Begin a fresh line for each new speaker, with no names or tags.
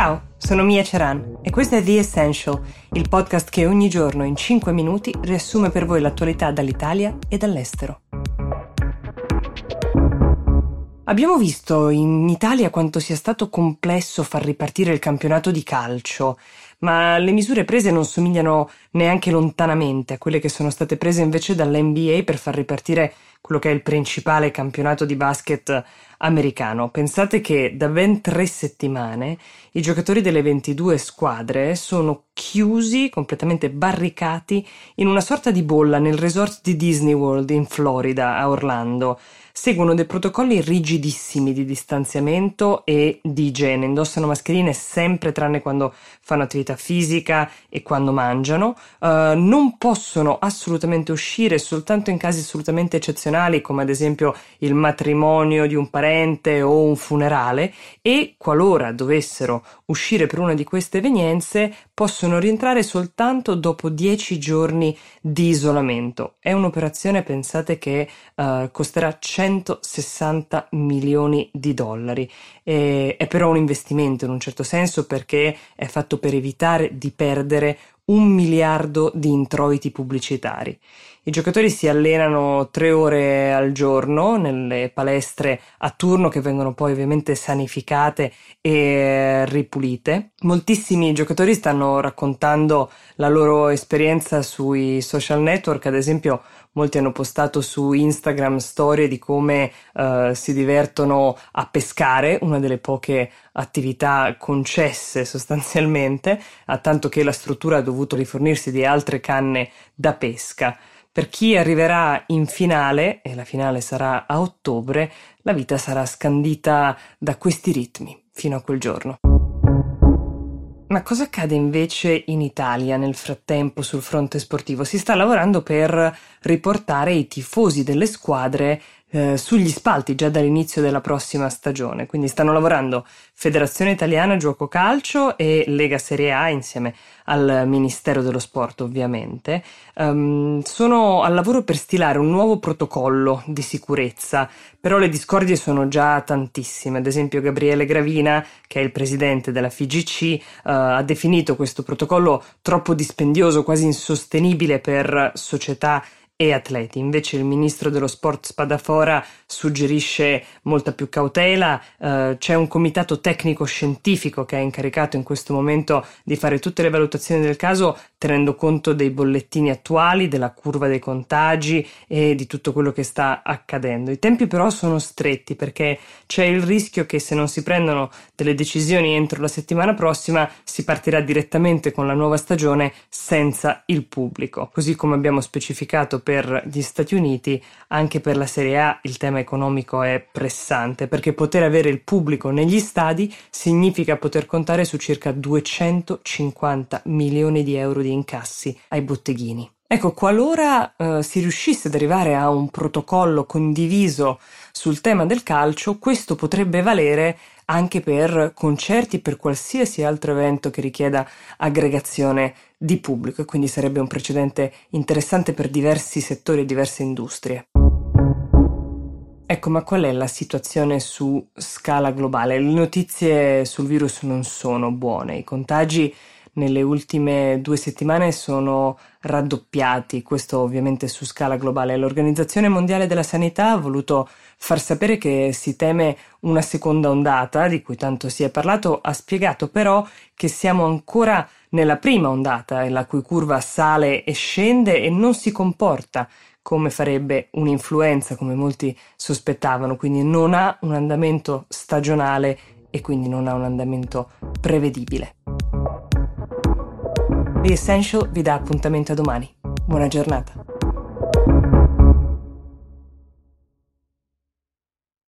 Ciao, sono Mia Ceran e questo è The Essential, il podcast che ogni giorno in 5 minuti riassume per voi l'attualità dall'Italia e dall'estero. Abbiamo visto in Italia quanto sia stato complesso far ripartire il campionato di calcio, ma le misure prese non somigliano neanche lontanamente a quelle che sono state prese invece dall'NBA per far ripartire quello che è il principale campionato di basket americano. Pensate che da ben tre settimane i giocatori delle 22 squadre sono chiusi, completamente barricati, in una sorta di bolla nel resort di Disney World in Florida, a Orlando seguono dei protocolli rigidissimi di distanziamento e di igiene, indossano mascherine sempre tranne quando fanno attività fisica e quando mangiano, uh, non possono assolutamente uscire soltanto in casi assolutamente eccezionali come ad esempio il matrimonio di un parente o un funerale e qualora dovessero uscire per una di queste evenienze possono rientrare soltanto dopo 10 giorni di isolamento. È un'operazione, pensate, che uh, costerà 160 milioni di dollari. E, è però un investimento in un certo senso perché è fatto per evitare di perdere un miliardo di introiti pubblicitari. I giocatori si allenano tre ore al giorno nelle palestre a turno che vengono poi ovviamente sanificate e ripulite. Moltissimi giocatori stanno raccontando la loro esperienza sui social network, ad esempio molti hanno postato su Instagram storie di come uh, si divertono a pescare, una delle poche attività concesse sostanzialmente, a tanto che la struttura ha dovuto rifornirsi di altre canne da pesca. Per chi arriverà in finale, e la finale sarà a ottobre, la vita sarà scandita da questi ritmi fino a quel giorno. Ma cosa accade invece in Italia nel frattempo sul fronte sportivo? Si sta lavorando per riportare i tifosi delle squadre eh, sugli spalti già dall'inizio della prossima stagione. Quindi stanno lavorando Federazione Italiana Gioco Calcio e Lega Serie A insieme al Ministero dello Sport, ovviamente. Um, sono al lavoro per stilare un nuovo protocollo di sicurezza, però le discordie sono già tantissime. Ad esempio, Gabriele Gravina, che è il presidente della FIGC, uh, ha definito questo protocollo troppo dispendioso, quasi insostenibile per società e atleti. Invece il ministro dello sport Spadafora suggerisce molta più cautela, eh, c'è un comitato tecnico scientifico che è incaricato in questo momento di fare tutte le valutazioni del caso tenendo conto dei bollettini attuali, della curva dei contagi e di tutto quello che sta accadendo. I tempi però sono stretti perché c'è il rischio che se non si prendono delle decisioni entro la settimana prossima si partirà direttamente con la nuova stagione senza il pubblico, così come abbiamo specificato per gli Stati Uniti, anche per la Serie A il tema economico è pressante perché poter avere il pubblico negli stadi significa poter contare su circa 250 milioni di euro di incassi ai botteghini. Ecco, qualora eh, si riuscisse ad arrivare a un protocollo condiviso sul tema del calcio, questo potrebbe valere anche per concerti per qualsiasi altro evento che richieda aggregazione di pubblico e quindi sarebbe un precedente interessante per diversi settori e diverse industrie. Ecco, ma qual è la situazione su scala globale? Le notizie sul virus non sono buone, i contagi nelle ultime due settimane sono raddoppiati, questo ovviamente su scala globale. L'Organizzazione Mondiale della Sanità ha voluto far sapere che si teme una seconda ondata, di cui tanto si è parlato, ha spiegato però che siamo ancora nella prima ondata, la cui curva sale e scende e non si comporta come farebbe un'influenza, come molti sospettavano, quindi non ha un andamento stagionale e quindi non ha un andamento prevedibile. The Essential vi dà appuntamento a domani. Buona giornata.